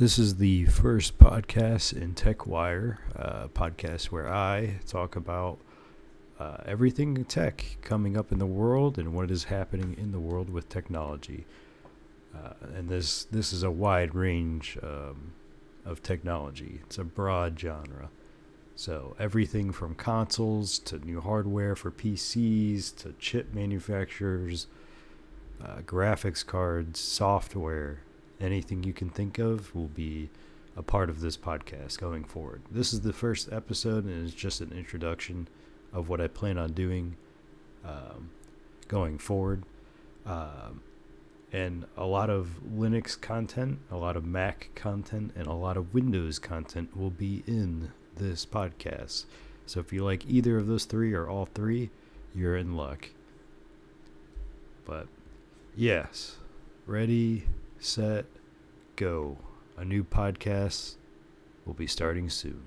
This is the first podcast in TechWire, uh, podcast where I talk about uh, everything tech coming up in the world and what is happening in the world with technology. Uh, and this this is a wide range um, of technology. It's a broad genre. So everything from consoles to new hardware for PCs to chip manufacturers, uh, graphics cards, software, anything you can think of will be a part of this podcast going forward. This is the first episode, and it's just an introduction of what I plan on doing um, going forward. Um, and a lot of Linux content, a lot of Mac content, and a lot of Windows content will be in this podcast. So if you like either of those three or all three, you're in luck. But yes, ready, set, go. A new podcast will be starting soon.